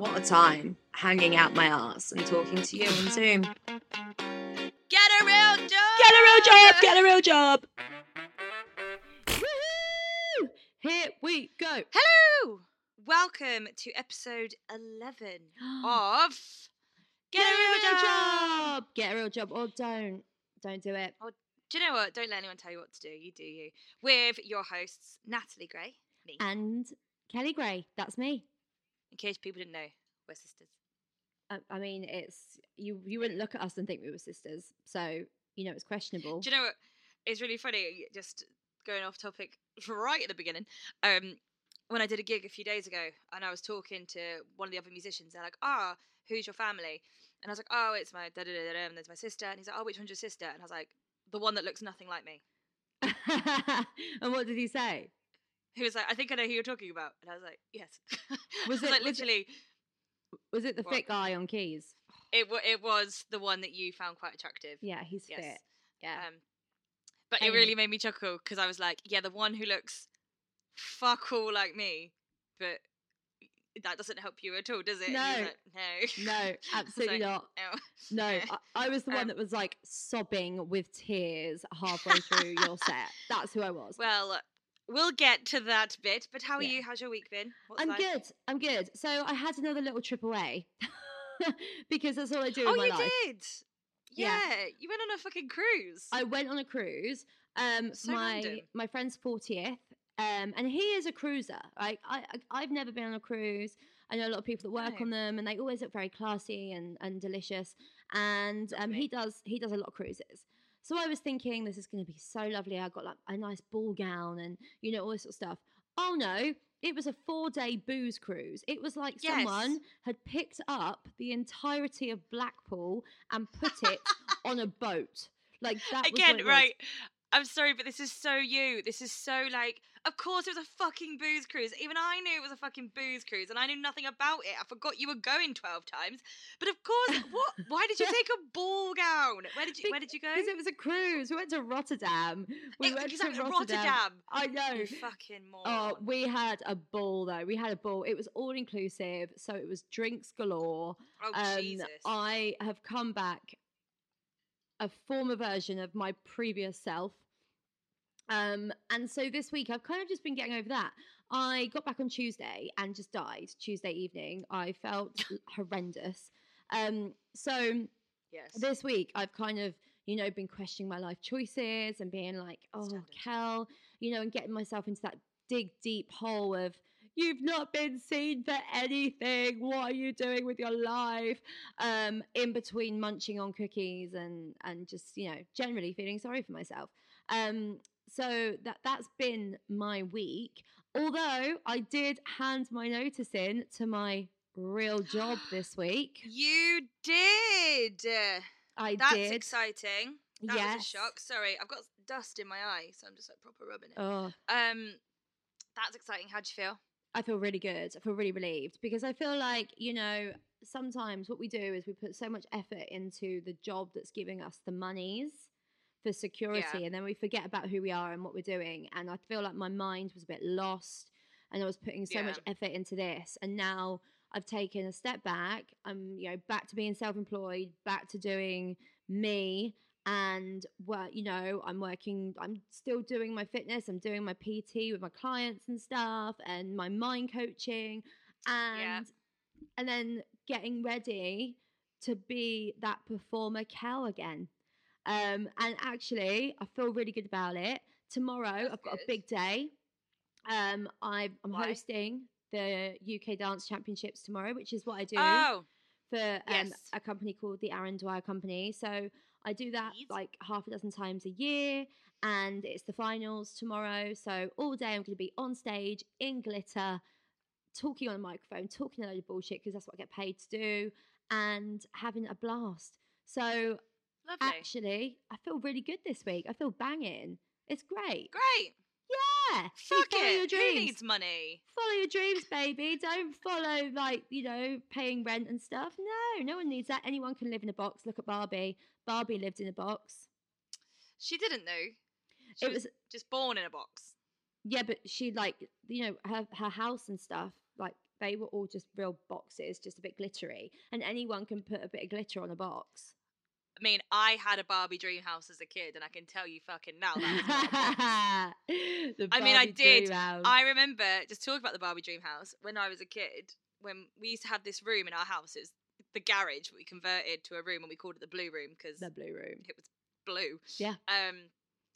What a time hanging out my ass and talking to you on Zoom. Get a real job. Get a real job! Get a real job! Woohoo! Here we go. Hello. Welcome to episode 11 of Get, a real job. Get a real job or don't. Don't do it. Do you know what? Don't let anyone tell you what to do. You do you. With your hosts, Natalie Gray, me. And Kelly Gray, that's me. In case people didn't know, we're sisters. I, I mean, it's you. You wouldn't look at us and think we were sisters, so you know it's questionable. Do you know what? It's really funny. Just going off topic right at the beginning. Um, when I did a gig a few days ago, and I was talking to one of the other musicians, they're like, "Ah, who's your family?" And I was like, "Oh, it's my da da da da," and there's my sister. And he's like, "Oh, which one's your sister?" And I was like, "The one that looks nothing like me." and what did he say? He was like, "I think I know who you're talking about," and I was like, "Yes." Was I it- like was it- literally? Was it the What? fit guy on keys? It wa- it was the one that you found quite attractive. Yeah, he's Yes. fit. Yeah. Um, but it really made me chuckle because I was like, yeah, the one who looks fuck all like me, but that doesn't help you at all, does it? And was No. like, no. no, absolutely like, not. No, eh. I, I was the one Um, that was like sobbing with tears halfway through your set. That's who I was. Well, we'll get to that bit. But how are Yeah. you? How's your week been? What's I'm life? good. I'm good. So I had another little trip away because that's all I do Oh, in my you life. did. Yeah. Yeah. you went on a fucking cruise. I went on a cruise. Um, So my random. my friend's fortieth, um, and he is a cruiser. Like I, I, I've never been on a cruise. I know a lot of people that work No. on them, and they always look very classy and, and delicious. And um, he does he does a lot of cruises. So I was thinking this is going to be so lovely. I got like a nice ball gown and you know all this sort of stuff. Oh no, it was a four day booze cruise. It was like Yes. someone had picked up the entirety of Blackpool and put it on a boat. Like that was Again, right. I'm sorry, but this is so you. This is so like. Of course, it was a fucking booze cruise. Even I knew it was a fucking booze cruise, and I knew nothing about it. I forgot you were going twelve times. But of course, what? Why did you take a ball gown? Where did you? Where did you go? Because it was a cruise. We went to Rotterdam. We Eh, went to Rotterdam. I know. You fucking moron. Oh, we had a ball though. We had a ball. It was all inclusive, so it was drinks galore. oh Um, Jesus. I have come back a former version of my previous self. Um, and so this week I've kind of just been getting over that. I got back on Tuesday and just died Tuesday evening. I felt horrendous. Um, so yes. this week I've kind of, you know, been questioning my life choices and being like, oh, Standard. Kel, you know, and getting myself into that dig deep hole of, you've not been seen for anything. What are you doing with your life? Um, in between munching on cookies and and just, you know, generally feeling sorry for myself. Um, so that that's been my week. Although I did hand my notice in to my real job this week. you did. I That's did. That's exciting. That was a shock. Sorry, I've got dust in my eye, so I'm just like proper rubbing it. Oh, Um, that's exciting. How'd you feel? I feel really good. I feel really relieved because I feel like, you know, sometimes what we do is we put so much effort into the job that's giving us the monies for security and then we forget about who we are and what we're doing. And I feel like my mind was a bit lost and I was putting so much effort into this. And now I've taken a step back. I'm, you know, back to being self employed, back to doing me. And well, you know, I'm working, I'm still doing my fitness, I'm doing my PT with my clients and stuff, and my mind coaching, and and then getting ready to be that performer Cal again. Um, and actually, I feel really good about it. Tomorrow, That's I've got a big day. Um, I, I'm hosting the UK Dance Championships tomorrow, which is what I do Oh, for um, Yes. a company called the Aaron Dwyer Company. So I do that like half a dozen times a year, and it's the finals tomorrow. So all day I'm going to be on stage in glitter, talking on a microphone, talking a load of bullshit because that's what I get paid to do, and having a blast. So lovely. actually, I feel really good this week. I feel banging. It's great. Great. Yeah. Fuck follow it. your Who dreams needs money? follow your dreams, baby. Don't follow like you know paying rent and stuff. No, no one needs that. Anyone can live in a box. Look at Barbie. Barbie lived in a box. She didn't though. She It was, was just born in a box. yeah, but she like you know her her house and stuff like they were all just real boxes, just a bit glittery, and anyone can put a bit of glitter on a box. I mean, I had a Barbie dream house as a kid, and I can tell you fucking now that was not The I mean, I did. I remember just talking about the Barbie dream house when I was a kid. When we used to have this room in our house, it was the garage. but We converted to a room, and we called it the blue room because the blue room. it was blue. Yeah. Um,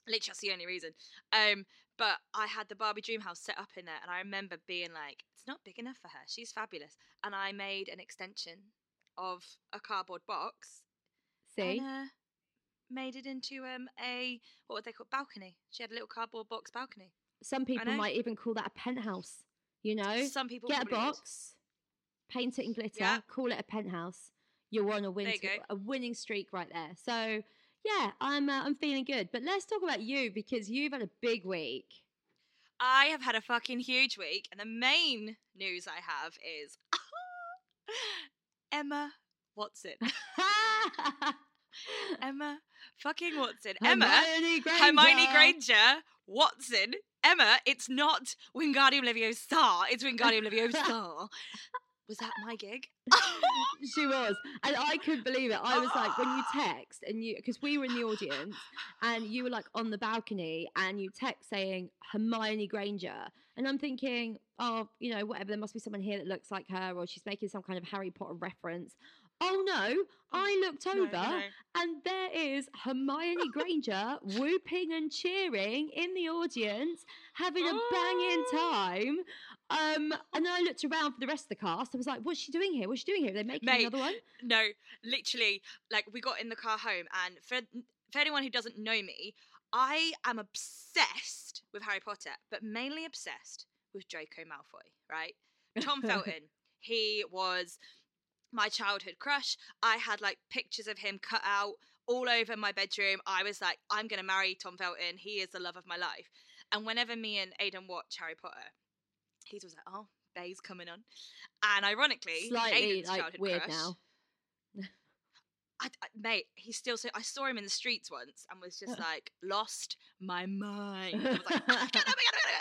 literally that's the only reason. Um, but I had the Barbie dream house set up in there, and I remember being like, "It's not big enough for her. She's fabulous." And I made an extension of a cardboard box See, and uh, made it into um a what would they call balcony. She had a little cardboard box balcony. some people might even call that a penthouse. You know, Some people get a probably would. box, paint it in glitter, Yeah. call it a penthouse. You're on a win you to- a winning streak right there. So yeah, I'm uh, I'm feeling good. But let's talk about you because you've had a big week. I have had a fucking huge week, and the main news I have is Emma Watson. Emma fucking Watson. Emma Hermione Granger. Hermione Granger Watson. Emma, it's not Wingardium Leviosa. It's Wingardium Leviosa. Was that my gig? she was, and I couldn't believe it. I was like, when you text and you, because we were in the audience, and you were like on the balcony, and you text saying Hermione Granger, and I'm thinking, oh, you know, whatever. There must be someone here that looks like her, or she's making some kind of Harry Potter reference. Oh no! I looked over, no. and there is Hermione Granger whooping and cheering in the audience, having a banging Oh. time. Um, and then I looked around for the rest of the cast. I was like, "What's she doing here? What's she doing here? Are they making Mate, another one?" No, literally, like we got in the car home, and for for anyone who doesn't know me, I am obsessed with Harry Potter, but mainly obsessed with Draco Malfoy. Right, Tom Felton. He was my childhood crush. I had like pictures of him cut out all over my bedroom. I was like, I'm gonna marry Tom Felton. He is the love of my life. And whenever me and Aidan watch Harry Potter, he's always like, "Oh, Bay's coming on." And ironically, Slightly Aidan's like childhood weird crush, now. I, I, mate, he's still so. I saw him in the streets once and was just like lost my mind. I was like, oh god, oh god, oh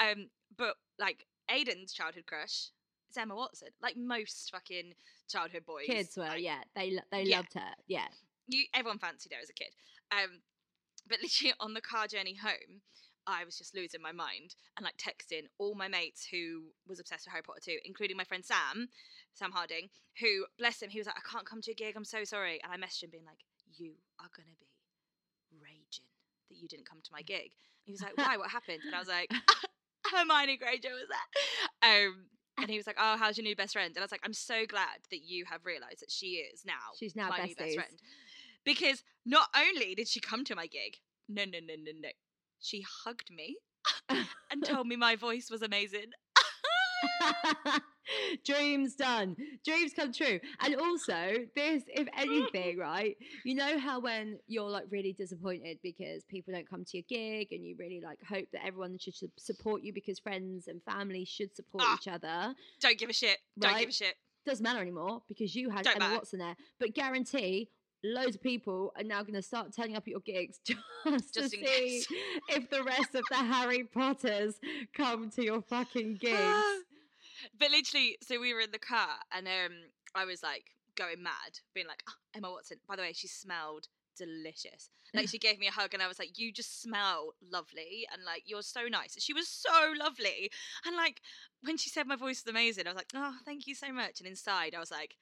god. Um, but like Aidan's childhood crush is Emma Watson. Like most fucking childhood boys, Kids were, like, yeah, they they Yeah. loved her, yeah. You everyone fancied her as a kid. Um, but literally on the car journey home, I was just losing my mind and like texting all my mates who was obsessed with Harry Potter too, including my friend Sam, Sam Harding, who bless him, he was like, I can't come to your gig, I'm so sorry. And I messaged him being like, You are gonna be raging that you didn't come to my gig. And he was like, Why? What happened? And I was like, Hermione Granger was there. Um and he was like, "Oh, how's your new best friend?" And I was like, "I'm so glad that you have realised that she is now She's now my new best friend." Because not only did she come to my gig, no, no, no, no, no, she hugged me and told me my voice was amazing. Dreams done. Dreams come true. And also, this, if anything, right? You know how when you're like really disappointed because people don't come to your gig and you really like hope that everyone should support you because friends and family should support Ah. each other. Don't give a shit. Don't give a shit. Doesn't matter anymore because you had Don't Emma matter. Watson there. But guarantee loads of people are now going to start turning up at your gigs just, Just to see case. if the rest of the Harry Potters come to your fucking gigs. But literally, so we were in the car and um, I was like going mad, being like, "Ah, Emma Watson. By the way, she smelled delicious. Like she gave me a hug and I was like, you just smell lovely and like you're so nice. She was so lovely. And like when she said my voice is amazing, I was like, oh, thank you so much. And inside I was like,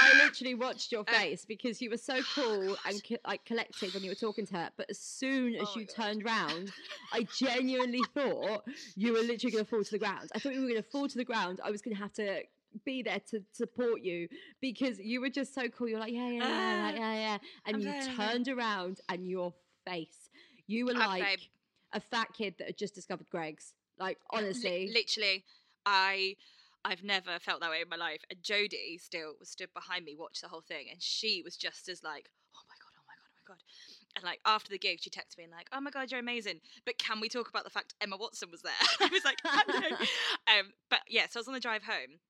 I "Ah!" literally watched your Uh, face because you were so cool and co- like collected when you were talking to her. But as soon as Oh you God. turned round, I genuinely thought you were literally going to fall to the ground. I thought you were going to fall to the ground. I was going to have to be there to support you because you were just so cool. You're like, yeah, yeah, yeah, Ah, yeah, yeah, yeah. And I'm you turned around and your face, you were Ah, like babe. a fat kid that had just discovered Greggs. Like, Li- honestly. literally, I I've never felt that way in my life. And Jodie Steele was stood behind me, watched the whole thing, and she was just as like, oh my god, oh my god, oh my god. And like after the gig, she texted me and like, oh my god, you're amazing. But can we talk about the fact Emma Watson was there? I was like, I know. um, but yeah, so I was on the drive home,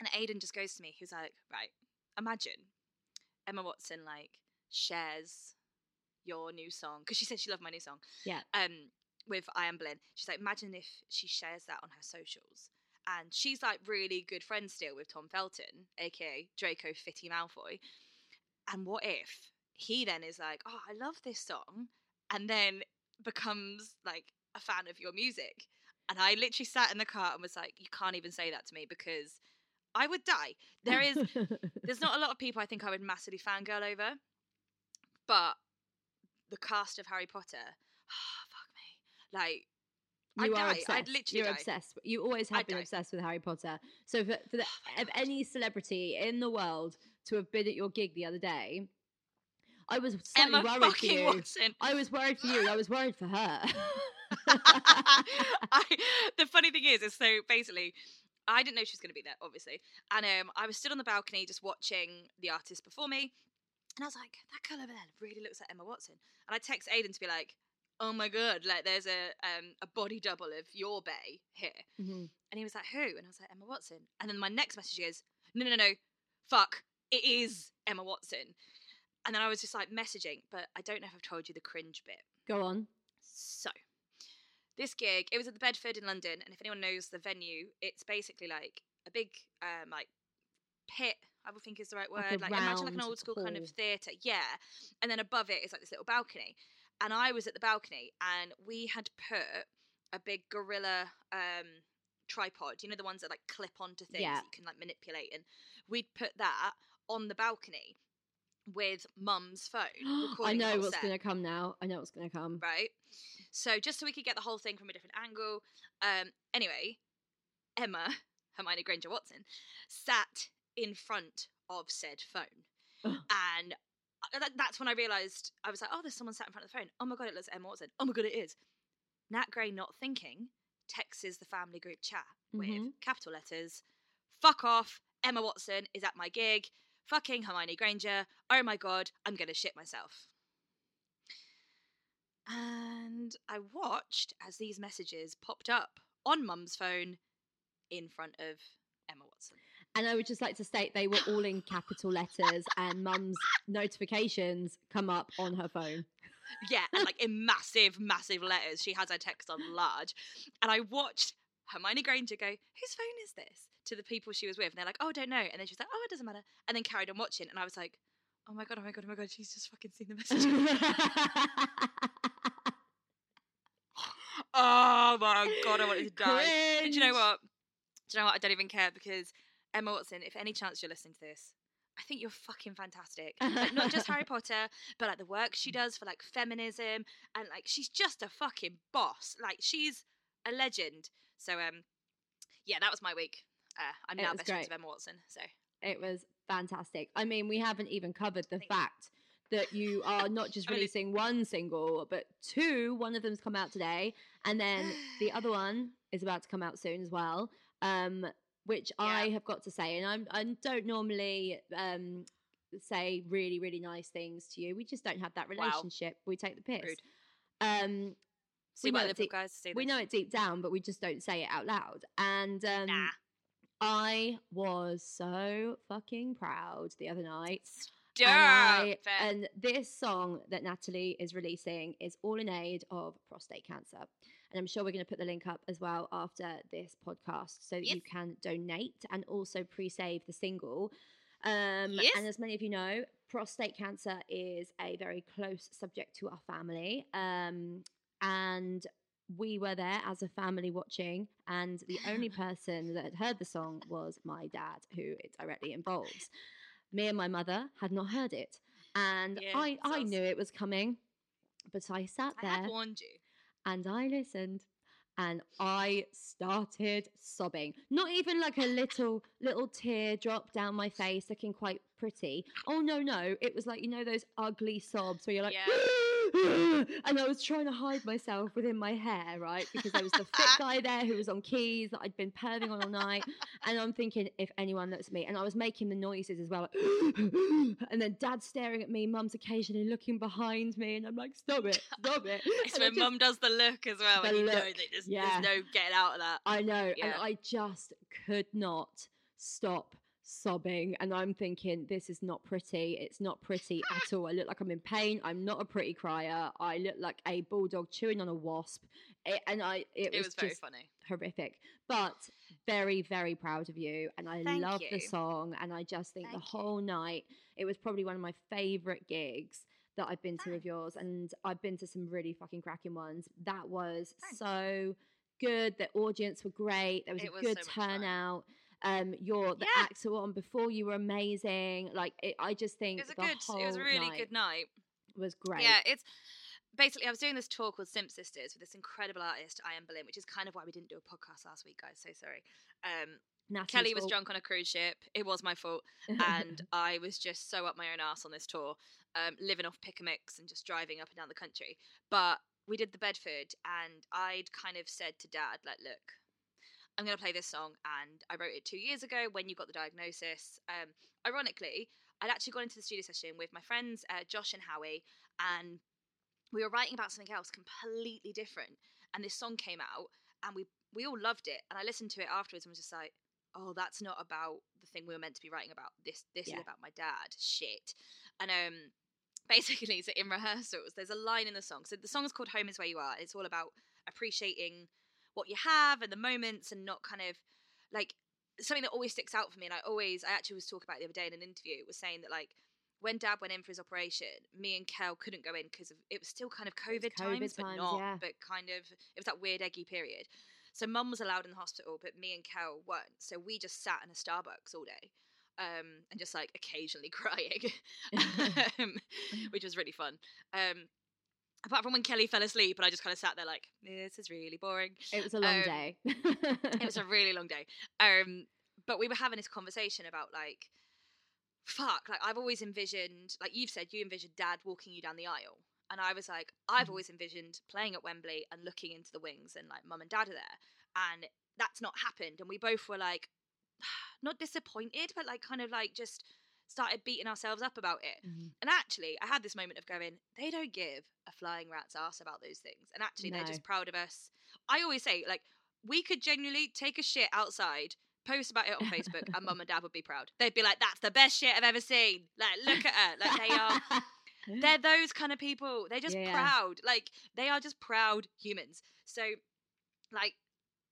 and Aidan just goes to me. He was like, right, imagine Emma Watson like shares your new song because she said she loved my new song Yeah. um with I am Boleyn. She's like, imagine if she shares that on her socials and she's like really good friends still with Tom Felton, aka Draco Fitty Malfoy. And what if he then is like, "Oh, I love this song," and then becomes like a fan of your music? And I literally sat in the car and was like, "You can't even say that to me because I would die." There is, there's not a lot of people I think I would massively fangirl over, but the cast of Harry Potter, oh, fuck me, like You I'd are die. obsessed. I'd literally You're die. obsessed. You always have I'd been die. obsessed with Harry Potter. So for, for the, Oh any celebrity in the world to have been at your gig the other day, I was slightly Emma worried for you. Watson. I was worried for you. I was worried for her. I, the funny thing is, is so basically, I didn't know she was going to be there, obviously, and um, I was stood on the balcony just watching the artist before me, and I was like, that girl over there really looks like Emma Watson, and I text Aiden to be like, oh my god, like there's a um, a body double of your Bay here, Mhm. and he was like, who? And I was like, Emma Watson, and then my next message is, no, no, no, no, fuck, it is Emma Watson. And then I was just like messaging, but I don't know if I've told you the cringe bit. Go on. So, this gig, it was at the Bedford in London, and if anyone knows the venue, it's basically like a big, um, like pit. I would think is the right word. Like Like, imagine like an old school kind of theatre, yeah. And then above it is like this little balcony, and I was at the balcony, and we had put a big gorilla um tripod. You know the ones that like clip onto things Yeah. that you can like manipulate, and we'd put that on the balcony with mum's phone. I know what's going to come now. I know what's going to come. right? So just so we could get the whole thing from a different angle. Um, anyway, Emma Hermione Granger Watson sat in front of said phone, and that- that's when I realised I was like, oh, there's someone sat in front of the phone. Oh my god, it looks like Emma Watson. Oh my god, it is. Nat Gray, not thinking, texts the family group chat with Mhm. capital letters. Fuck off. Emma Watson is at my gig. Fucking Hermione Granger. Oh my god, I'm gonna shit myself. And I watched as these messages popped up on mum's phone in front of. And I would just like to state they were all in capital letters, and Mum's notifications come up on her phone. Yeah, and like in massive, massive letters. She has her text on large. And I watched Hermione Granger go, Whose phone is this? to the people she was with. And they're like, Oh, I don't know. And then she was like, Oh, it doesn't matter. And then carried on watching. And I was like, Oh my God, oh my God, oh my God. She's just fucking seen the message. oh my God, I wanted to die. But do you know what? Do you know what? I don't even care because Emma Watson, if any chance you're listening to this, I think you're fucking fantastic. Like, not just Harry Potter, but like the work she does for like feminism and like she's just a fucking boss. Like she's a legend. So um, yeah, that was my week. Uh, I'm It now best friends with Emma Watson. So It was fantastic. I mean, we haven't even covered the Thank you. fact that you are not just mean- releasing one single, but two. One of them's come out today, and then the other one is about to come out soon as well. Um, which I have got to say, and I'm I don't normally um say really really nice things to you. We just don't have that Wow. relationship. We take the piss. Rude. Um, see We know I it's guys. Say we know it deep down, but we just don't say it out loud. And um, Nah. I was so fucking proud the other night. And, I- and this song that Natalie is releasing is all in aid of prostate cancer. And I'm sure we're going to put the link up as well after this podcast so that you can donate and also pre save the single. Um, Yes. And as many of you know, prostate cancer is a very close subject to our family. Um, and we were there as a family watching, and the only person that had heard the song was my dad, who it directly involves. Me and my mother had not heard it, and Yeah, I, I sus. knew it was coming, but I sat there. I had warned you. And I listened and I started sobbing. Not even like a little little tear drop down my face looking quite pretty. Oh no, no. It was like, you know, those ugly sobs where you're like and I was trying to hide myself within my hair, right? Because there was the fit guy there who was on keys that I'd been perving on all night. And I'm thinking, if anyone looks at me, and I was making the noises as well. like, and then dad's staring at me, mum's occasionally looking behind me, and I'm like, stop it, stop it. It's And when just- mum does the look as well, and you know that there's, yeah. there's no getting out of that. I know. And I just could not stop sobbing. And I'm thinking, this is not pretty. It's not pretty at all. I look like I'm in pain. I'm not a pretty crier. I look like a bulldog chewing on a wasp. It, and I, it, It was, was very just funny. horrific. But very, very proud of you. And I Thank love the song. And I just think Thank the you. whole night, it was probably one of my favorite gigs that I've been to of yours. And I've been to some really fucking cracking ones. That was Thanks. so good. The audience were great. There was It a was good so much fun. Um, your the Yeah. acts were on before you were amazing. Like it, I just think It was a good. It was a really night good night. was great. Yeah, it's basically I was doing this tour called Simp Sisters with this incredible artist, I Am Boleyn, which is kind of why we didn't do a podcast last week, guys. So sorry. Um, Natalie's Kelly was fault. drunk on a cruise ship. It was my fault, and I was just so up my own ass on this tour, um, living off pick a mix and just driving up and down the country. But we did the Bedford, and I'd kind of said to Dad, like, look. I'm going to play this song, and I wrote it two years ago when you got the diagnosis. Um, ironically, I'd actually gone into the studio session with my friends uh, Josh and Howie, and we were writing about something else completely different. And this song came out, and we we all loved it. And I listened to it afterwards and was just like, "Oh, that's not about the thing we were meant to be writing about. This this Yeah. is about my dad. Shit." And um, basically, so in rehearsals, there's a line in the song. So the song is called "Home Is Where You Are." It's all about appreciating what you have and the moments, and not kind of like something that always sticks out for me. And I always, I actually was talking about the other day in an interview, was saying that like when Dad went in for his operation, me and Kel couldn't go in because of it was still kind of COVID, COVID times, but not, yeah. but kind of it was that weird eggy period. So Mum was allowed in the hospital, but me and Kel weren't. So we just sat in a Starbucks all day, um, and just like occasionally crying, um, which was really fun. Um, apart from when Kelly fell asleep, and I just kind of sat there like, this is really boring. It was a long Um, day. It was a really long day. Um, but we were having this conversation about like, fuck, like I've always envisioned, like you've said, you envisioned Dad walking you down the aisle, and I was like, I've Mhm. always envisioned playing at Wembley and looking into the wings, and like Mum and Dad are there, and that's not happened, and we both were like, not disappointed, but like kind of like just started beating ourselves up about it. Mhm. And actually, I had this moment of going, they don't give a flying rat's ass about those things. And actually, they're just proud of us. I always say, like, we could genuinely take a shit outside, post about it on Facebook, and mum and dad would be proud. They'd be like, that's the best shit I've ever seen. Like, look at her. Like, they are, they're those kind of people. They're just yeah. proud. Like, they are just proud humans. So, like,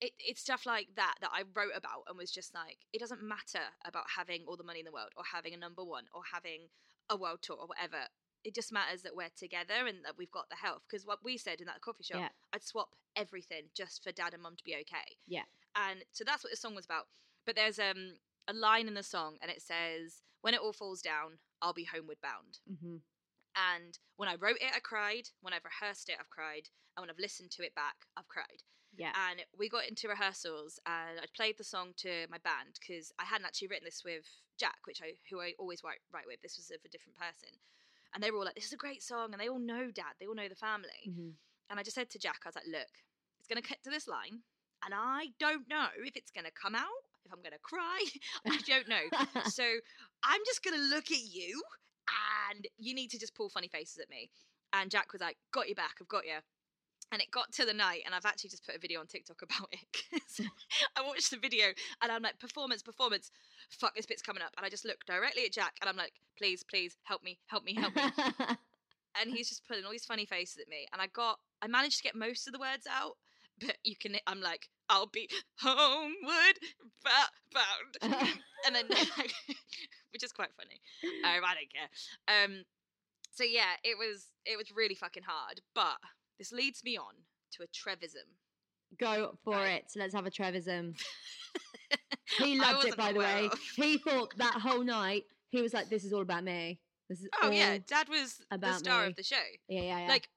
it, it's stuff like that that I wrote about and was just like, it doesn't matter about having all the money in the world or having a number one or having a world tour or whatever. It just matters that we're together and that we've got the health. Because what we said in that coffee shop, Yeah. I'd swap everything just for dad and mum to be okay. Yeah. And so that's what the song was about. But there's um a line in the song and it says, When it all falls down, I'll be homeward bound. Mhm. And when I wrote it, I cried. When I've rehearsed it, I've cried. And when I've listened to it back, I've cried. Yeah. And we got into rehearsals, and I played the song to my band because I hadn't actually written this with Jack, which I who I always write, write with. This was of a different person, and they were all like, "This is a great song," and they all know Dad. They all know the family. Mhm. And I just said to Jack, I was like, "Look, it's going to cut to this line, and I don't know if it's going to come out, if I'm going to cry. I don't know." so I'm just gonna look at you, and you need to just pull funny faces at me. And Jack was like, "Got you back. I've got you." And it got to the night, and I've actually just put a video on TikTok about it. 'cause I watched the video, and I'm like, "Performance, performance. Fuck, this bit's coming up." And I just look directly at Jack, and I'm like, "Please, please, help me, help me, help me." and he's just putting all these funny faces at me, and I got, I managed to get most of the words out, but you can, I'm like, "I'll be homeward bound." and then which is quite funny. Um, I don't care. Um, so yeah, it was it was really fucking hard. But this leads me on to a Trevism. Go for Right. it. Let's have a Trevism. He loved it, by the way. of. He thought that whole night, he was like, this is all about me. This is Oh yeah, Dad was the star me. of the show. Yeah, yeah, yeah. Like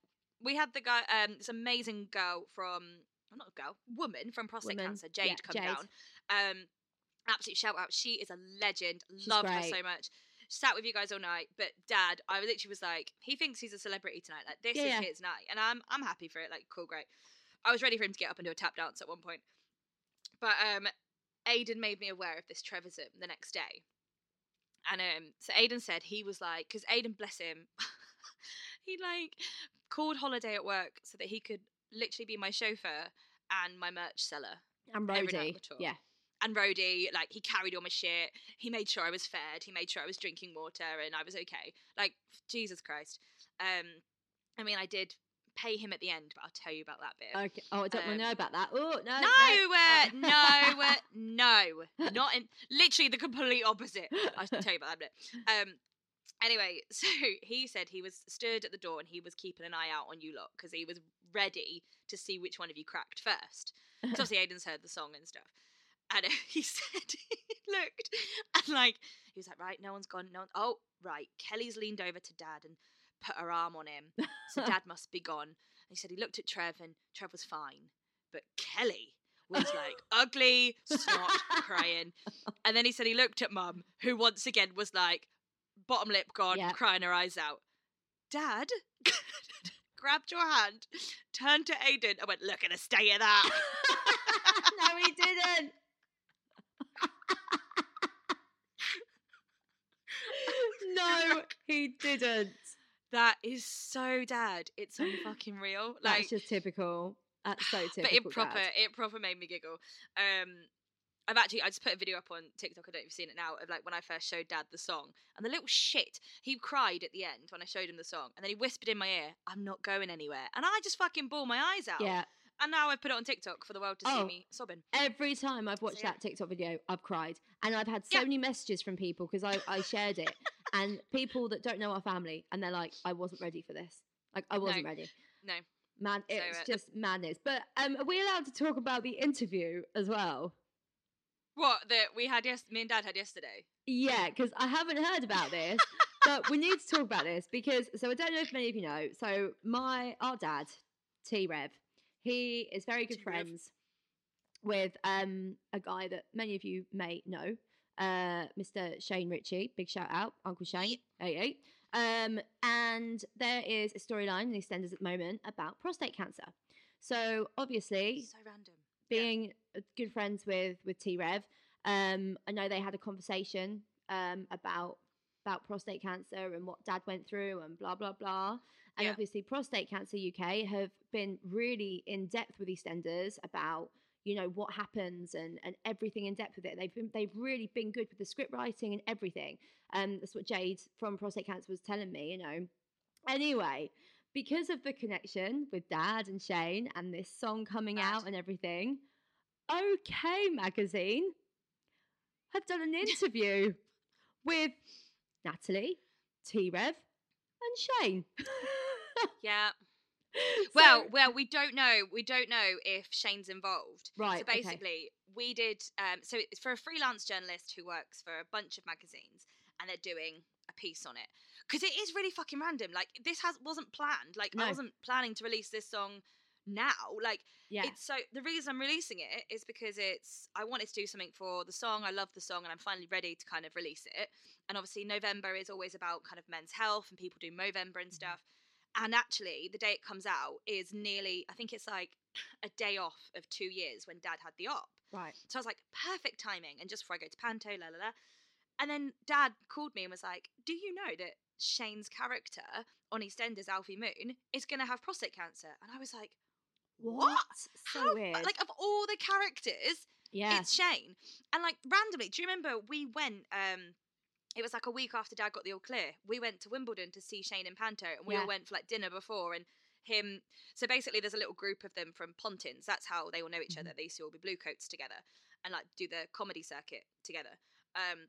we had the guy, um, this amazing girl from, well, not a girl, woman from prostate Woman, cancer, Jade, yeah, come Jade. down. Um, absolute shout out. She is a legend. She's Love her so much. Sat with you guys all night, but Dad, I literally was like, he thinks he's a celebrity tonight. Like this Yeah, is yeah. his night, and I'm I'm happy for it. Like cool, great. I was ready for him to get up and do a tap dance at one point, but um, Aiden made me aware of this Trevism the next day. And um, so Aiden said he was like, because Aiden, bless him, he like called holiday at work so that he could literally be my chauffeur and my merch seller and every night on the tour. Yeah. And roadie. Like he carried all my shit. He made sure I was fed. He made sure I was drinking water and I was okay. Like Jesus Christ. Um, I mean, I did pay him at the end, but I'll tell you about that bit. Okay. Oh, I don't want Um, to know about that. Oh no. No, uh, no, uh, no, not in. Literally the complete opposite. I'll tell you about that bit. Um. Anyway, so he said he was stood at the door and he was keeping an eye out on you lot because he was ready to see which one of you cracked first. Because obviously Aiden's heard the song and stuff. And he said he looked and like he was like, right, no one's gone. No, one, oh, right. Kelly's leaned over to Dad and put her arm on him, so Dad must be gone. And he said he looked at Trev and Trev was fine, but Kelly was like ugly, snot, crying. And then he said he looked at Mum, who once again was like bottom lip gone, Yeah. crying her eyes out. Dad grabbed your hand, turned to Aiden, and went, "Look at the state of that." no, he didn't. No, he didn't. That is so dad. It's so fucking real. Like, That's just typical. That's so typical. but it proper, Dad. it proper made me giggle. Um, I've actually, I just put a video up on TikTok. I don't know if you've seen it now of like when I first showed Dad the song, and the little shit he cried at the end when I showed him the song, and then he whispered in my ear, "I'm not going anywhere," and I just fucking bawled my eyes out. Yeah. And now I've put it on TikTok for the world to see Oh. me sobbing. Every time I've watched yeah. that TikTok video, I've cried. And I've had so Yeah. many messages from people because I, I shared it. and people that don't know our family, and they're like, I wasn't ready for this. Like, I wasn't ready. No. Man, So, it's uh, just madness. But um, are we allowed to talk about the interview as well? What that we had yes, me and Dad had yesterday. Yeah, because I haven't heard about this, but we need to talk about this because so I don't know if many of you know. So my our dad, Trev, he is very good friends with um a guy that many of you may know, uh, Mr. Shane Richie. Big shout out, Uncle Shane, eight eight. Um, and there is a storyline in the EastEnders at the moment about prostate cancer. So obviously, So random. Being uh, good friends with with Trev, um, I know they had a conversation um, about about prostate cancer and what Dad went through and blah blah blah. And Yeah. obviously, Prostate Cancer UK have been really in depth with EastEnders about you know what happens and and everything in depth with it. They've been they've really been good with the script writing and everything. Um, that's what Jade from Prostate Cancer was telling me. You know. Anyway, because of the connection with Dad and Shane and this song coming Mad. out and everything, OK Magazine have done an interview with Natalie, Trev, and Shane. Yeah. Well, So- well, we don't know. We don't know if Shane's involved. right. So okay. basically, we did. Um, so it's for a freelance journalist who works for a bunch of magazines, and they're doing a piece on it because it is really fucking random. Like this has wasn't planned. Like No. I wasn't planning to release this song now. Like yeah, it's so the reason I'm releasing it is because it's I wanted to do something for the song. I love the song, and I'm finally ready to kind of release it. And obviously, November is always about kind of men's health, and people do Movember and stuff. And actually, the day it comes out is nearly I think it's like a day off of two years when Dad had the op. right. So I was like, perfect timing. And just before I go to Panto, la la la. And then Dad called me and was like, "Do you know that Shane's character on EastEnders, Alfie Moon, is going to have prostate cancer?" And I was like, What? So How- weird. Like of all the characters, yeah. it's Shane. And like randomly, do you remember we went? um It was like a week after Dad got the all clear. We went to Wimbledon to see Shane and Panto, and we Yeah. all went for like dinner before. And him, so basically, there's a little group of them from Pontins. That's how they all know each Mhm. other. They used to all be blue coats together and like do the comedy circuit together. Um,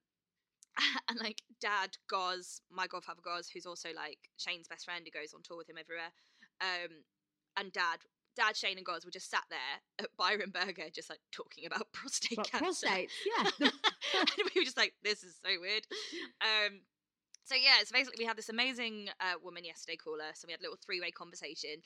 and like Dad Goz, my godfather Goz, who's also like Shane's best friend, who goes on tour with him everywhere. Um, and Dad, Dad, Shane, and Goz were just sat there at Byron Burger, just like talking about prostate But cancer. prostates, yeah. and we were just like, this is so weird. Um, so yeah, so basically we had this amazing uh, woman yesterday call us, and we had a little three-way conversation,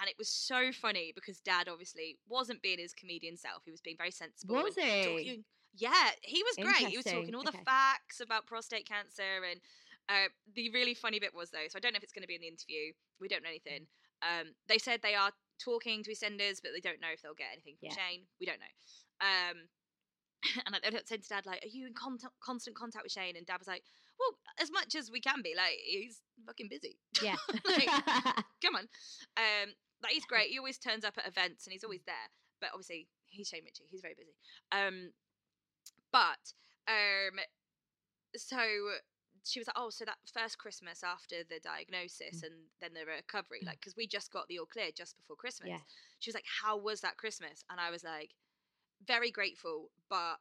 and it was so funny because Dad obviously wasn't being his comedian self; he was being very sensible. Was he? talking- yeah, he was great. He was talking all the facts about prostate cancer, and uh, the really funny bit was though. So I don't know if it's going to be in the interview. We don't know anything. Um, they said they are talking to EastEnders, but they don't know if they'll get anything from Yeah. Shane. We don't know. Um, and I said to Dad, like, "Are you in con- constant contact with Shane?" And Dad was like, "Well, as much as we can be. Like, he's fucking busy. yeah. Like, Come on." Um, like he's great. He always turns up at events and he's always there. But obviously, he's Shane Richie. He's very busy. Um, but um, so she was like, "Oh, so that first Christmas after the diagnosis Mm. and then the recovery, Mm. like, because we just got the all clear just before Christmas." Yeah. She was like, "How was that Christmas?" And I was like, "Very grateful, but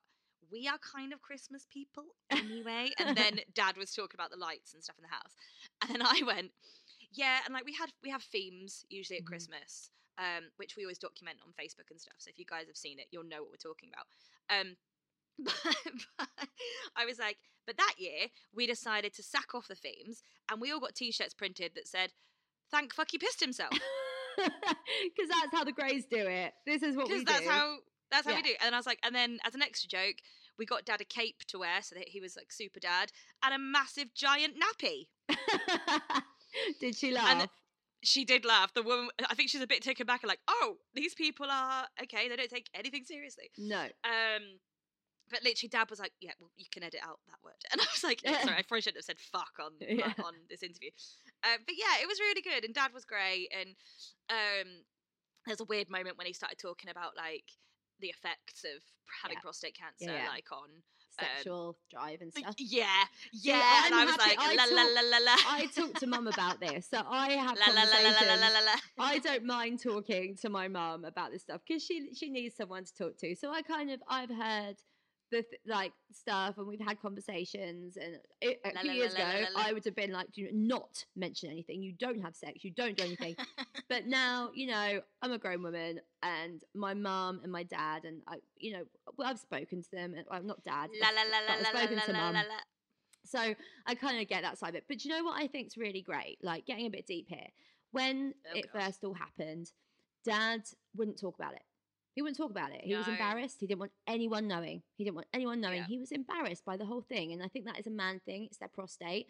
we are kind of Christmas people anyway." and then Dad was talking about the lights and stuff in the house, and then I went, "Yeah," and like we had we have themes usually at Mhm. Christmas, um, which we always document on Facebook and stuff. So if you guys have seen it, you'll know what we're talking about. Um, but, but I was like, but that year we decided to sack off the themes, and we all got T-shirts printed that said, "Thank fuck he pissed himself," Because that's how the Greys do it. This is what we do. that's how that's how we Yeah. do. And I was like, and then as an extra joke, we got Dad a cape to wear so that he was like super dad, and a massive giant nappy. Did she laugh? And She did laugh. The woman, I think she's a bit taken back and like, oh, these people are okay. They don't take anything seriously. no. Um, but literally, Dad was like, "Yeah, well, you can edit out that word," and I was like, yeah, "Sorry, I probably shouldn't have said fuck on Yeah. on this interview." Um, but yeah, it was really good, and Dad was great. And um, there's a weird moment when he started talking about like the effects of having Yeah. prostate cancer, yeah. like on Sexual drive and stuff. yeah, yeah. I'm and I was happy- like, I la la talk- la la la. I talked to mum about this, so I have La la la la la la conversations. la la. I don't mind talking to my mum about this stuff because she she needs someone to talk to. So I kind of I've heard the th- like stuff and we've had conversations. And it, a La few la years la ago. I would have been like, do not mention anything. You don't have sex. You don't do anything. but now you know I'm a grown woman, and my mum and my dad, and I, you know, well, I've spoken to them. And, well, not dad. La la la but I've spoken to mum. So I kind of get that side of it. But you know what I think's really great? Like getting a bit deep here. When Oh, it gosh. first all happened, Dad wouldn't talk about it. He wouldn't talk about it. He was embarrassed. He didn't want anyone knowing. He didn't want anyone knowing. Yeah. He was embarrassed by the whole thing. And I think that is a man thing. It's their prostate.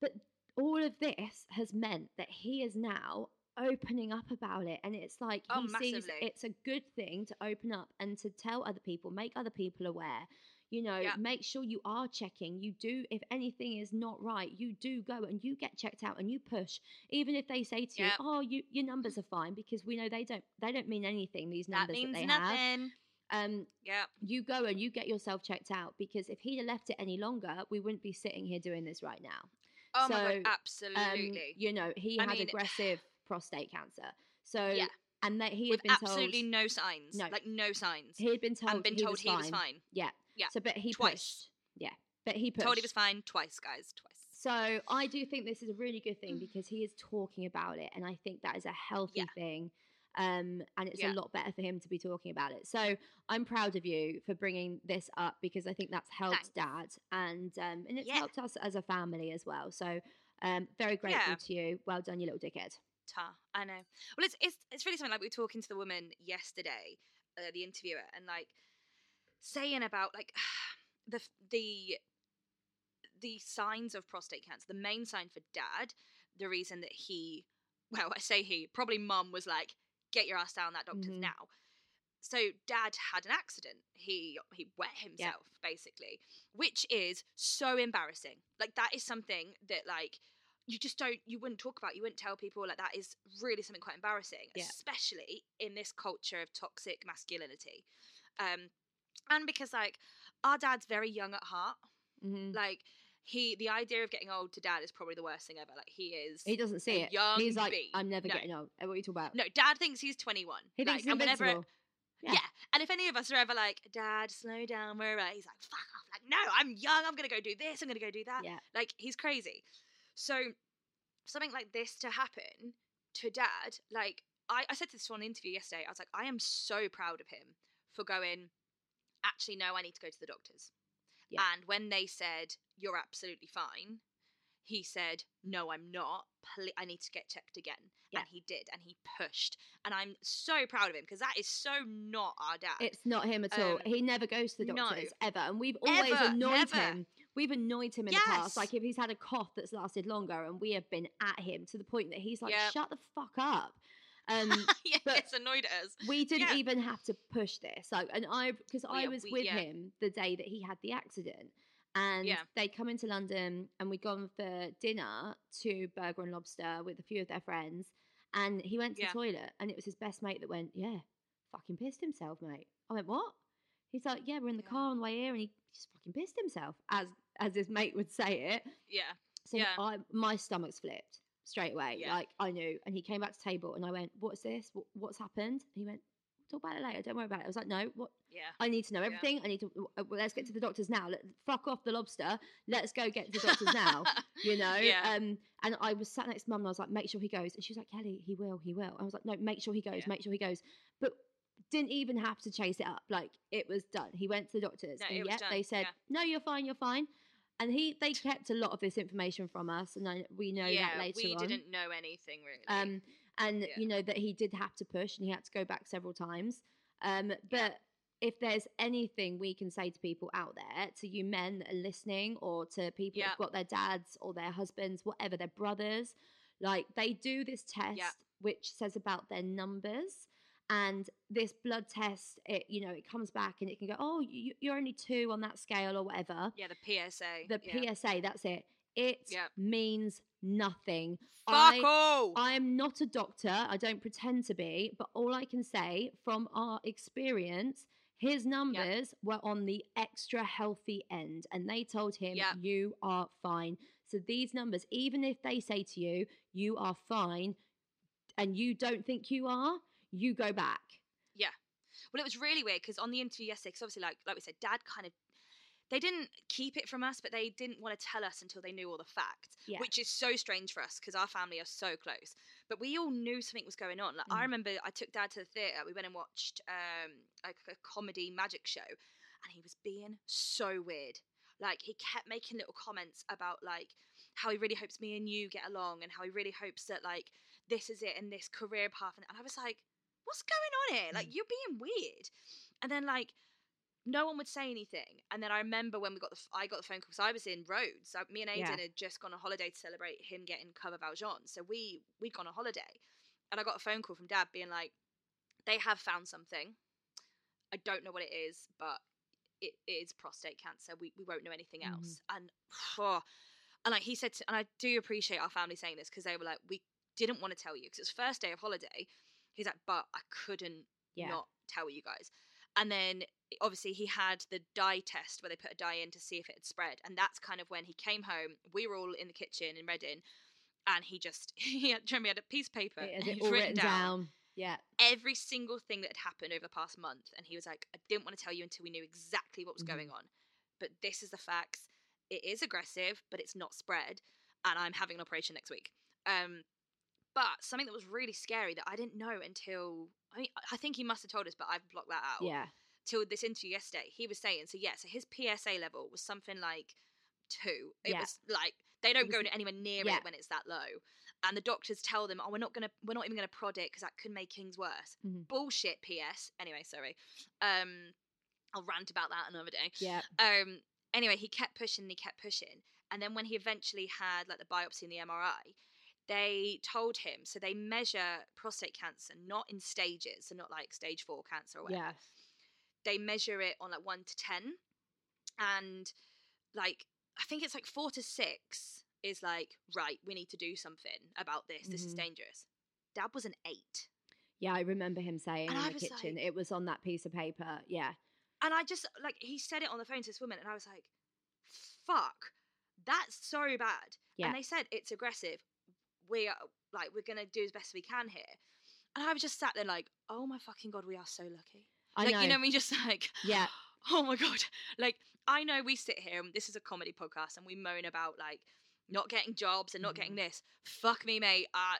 But all of this has meant that he is now opening up about it. And it's like Oh, he sees it's a good thing to open up and to tell other people, make other people aware. You know, Yeah. make sure you are checking. You do, if anything is not right, you do go and you get checked out and you push. Even if they say to you, "Oh, you, your numbers are fine," because we know they don't, they don't mean anything. These That numbers means that they have nothing. um, Yeah. you go and you get yourself checked out because if he'd have left it any longer, we wouldn't be sitting here doing this right now. Oh my So, god, Um, absolutely. you know, he I had mean- aggressive prostate cancer. So, Yeah. and that he had With been absolutely told no signs. No. Like no signs. he had been told and been he told was he fine. was fine. Yeah, Yeah. So, but he Twice. pushed. Yeah, but he pushed. Told he was fine twice, guys. Twice. So I do think this is a really good thing Mm. because he is talking about it, and I think that is a healthy Yeah. thing. Um, and it's Yeah. a lot better for him to be talking about it. So I'm proud of you for bringing this up because I think that's helped Dad, and um, and it's Yeah. helped us as a family as well. So um, very grateful to you. Well done, you little dickhead. Ta. I know. Well, it's it's it's really something like we were talking to the woman yesterday, uh, the interviewer, and like saying about like the the the signs of prostate cancer. The main sign for dad, the reason that he, well, I say he, probably mum was like, get your ass down that doctor's Mhm. now. So dad had an accident. He he wet himself basically, which is so embarrassing. Like that is something that like you just don't you wouldn't talk about. You wouldn't tell people like that is really something quite embarrassing, Yeah. especially in this culture of toxic masculinity. Um and because like our dad's very young at heart. hmm Like he the idea of getting old to dad is probably the worst thing ever. Like he is He doesn't see it. young He's like, bee. I'm never No. getting old. What are you talking about? No, dad thinks he's 21. he like, thinks he's invincible. yeah. Yeah. And if any of us are ever like, Dad, slow down, we're right, he's like, fuck off. Like, no, I'm young. I'm going to go do this. I'm going to go do that. Yeah. Like, he's crazy. So, something like this to happen to dad, like, I, I said to this an interview yesterday. I was like, I am so proud of him for going, actually, no, I need to go to the doctors. Yeah. And when they said, you're absolutely fine, he said, no, I'm not. I need to get checked again. Yeah. And he did. And he pushed. And I'm so proud of him because that is so not our dad. It's not him at all. Um, he never goes to the no. doctors ever, and we've always Ever, annoyed never. him. We've annoyed him in the past. Like if he's had a cough that's lasted longer, and we have been at him to the point that he's like, Yep. "Shut the fuck up." Um, yeah, but- it's annoyed at us. we didn't Yeah. even have to push this. Like, and I because I yeah, was we- with yeah. him the day that he had the accident, and Yeah. they'd come into London, and we'd gone for dinner to Burger and Lobster with a few of their friends, and he went to the toilet, and it was his best mate that went, "Yeah, fucking pissed himself, mate." I went, "What?" He's like, yeah, we're in the car on the way here, and he just fucking pissed himself, as as his mate would say it. Yeah. So Yeah. I, my stomach's flipped straight away. Yeah. Like I knew, and he came back to table, and I went, "What's this? What, what's happened?" And he went, "Talk about it later. Don't worry about it." I was like, "No, what? Yeah. I need to know Yeah. everything. I need to. well, let's get to the doctors now. Let, fuck off the lobster. Let's go get to the doctors now." You know. Yeah. Um. And I was sat next to mum, and I was like, "Make sure he goes." And she was like, "Kelly, he will. He will." I was like, "No, make sure he goes. Yeah. Make sure he goes." But didn't even have to chase it up. Like it was done. He went to the doctors, No, and yet they said, yeah. "No, you're fine. You're fine." And he, they kept a lot of this information from us, and I, we know yeah. that later on. we on. didn't know anything really. Um, and Yeah. you know that he did have to push, and he had to go back several times. Um, but if there's anything we can say to people out there, to you men that are listening, or to people Yeah. that've got their dads or their husbands, whatever, their brothers, like they do this test, which says about their numbers. And this blood test, it you know, it comes back and it can go, oh, you, you're only two on that scale or whatever. yeah, the PSA. The yeah. PSA, that's it. It Yeah. means nothing. Fuck I- all. I am not a doctor. I don't pretend to be, but all I can say from our experience, his numbers were on the extra healthy end, and they told him, Yeah. You are fine. So these numbers, even if they say to you, You are fine, and you don't think you are, you go back. Yeah. Well, it was really weird because on the interview yesterday, because obviously, like like we said, Dad kind of they didn't keep it from us, but they didn't want to tell us until they knew all the facts, Yeah. which is so strange for us because our family are so close. But we all knew something was going on. Like I Mhm. remember, I took Dad to the theater. We went and watched um, like a comedy magic show, and he was being so weird. Like he kept making little comments about like how he really hopes me and you get along, and how he really hopes that like this is it and this career path. And I was like, what's going on here? Like, Mm. you're being weird. And then, like, no one would say anything. And then I remember when we got the, I got the phone call because I was in Rhodes. Me and Aiden Yeah. had just gone on holiday to celebrate him getting cover Valjean. So we we'd gone on holiday, and I got a phone call from Dad being like, they have found something. I don't know what it is, but it is prostate cancer. We we won't know anything Mhm. else. And and like he said, to, and I do appreciate our family saying this because they were like, we didn't want to tell you because it was first day of holiday. He's like, but I couldn't Yeah. not tell you guys. And then obviously he had the dye test where they put a dye in to see if it had spread, and that's kind of when he came home. We were all in the kitchen in Reading, and he just he had, remember he had a piece of paper It and he'd written down Yeah. every single thing that had happened over the past month. And he was like, I didn't want to tell you until we knew exactly what was Mhm. going on. But this is the facts. It is aggressive, but it's not spread. And I'm having an operation next week. Um, but something that was really scary that I didn't know until I mean, I think he must have told us, but I've blocked that out. Yeah. Till this interview yesterday, he was saying, so yeah, so his PSA level was something like two. It Yeah. was like they don't go anywhere near yeah. it when it's that low and the doctors tell them, "Oh, we're not gonna, we're not even gonna prod it because that could make things worse." Mhm. Bullshit. P.S. Anyway, sorry. Um, I'll rant about that another day. Yeah. Um, anyway, he kept pushing, and he kept pushing, and then when he eventually had like the biopsy and the MRI, they told him so they measure prostate cancer not in stages, so not like stage four cancer or whatever Yeah. they measure it on like one to ten, and like I think it's like four to six is like right. We need to do something about this. This is Mhm. dangerous. Dad was an eight, Yeah. I remember him saying And in I the kitchen, like- it was on that piece of paper. Yeah. and I just like he said it on the phone to this woman, and I was like, "Fuck, that's so bad." Yeah. And they said it's aggressive. We are like we're gonna do as best we can here. And I was just sat there like, "Oh my fucking god, we are so lucky." I like know. you know, me just like Yeah. oh my god like i know we sit here and this is a comedy podcast and we moan about like not getting jobs and not getting Mm-hmm. this fuck me mate uh,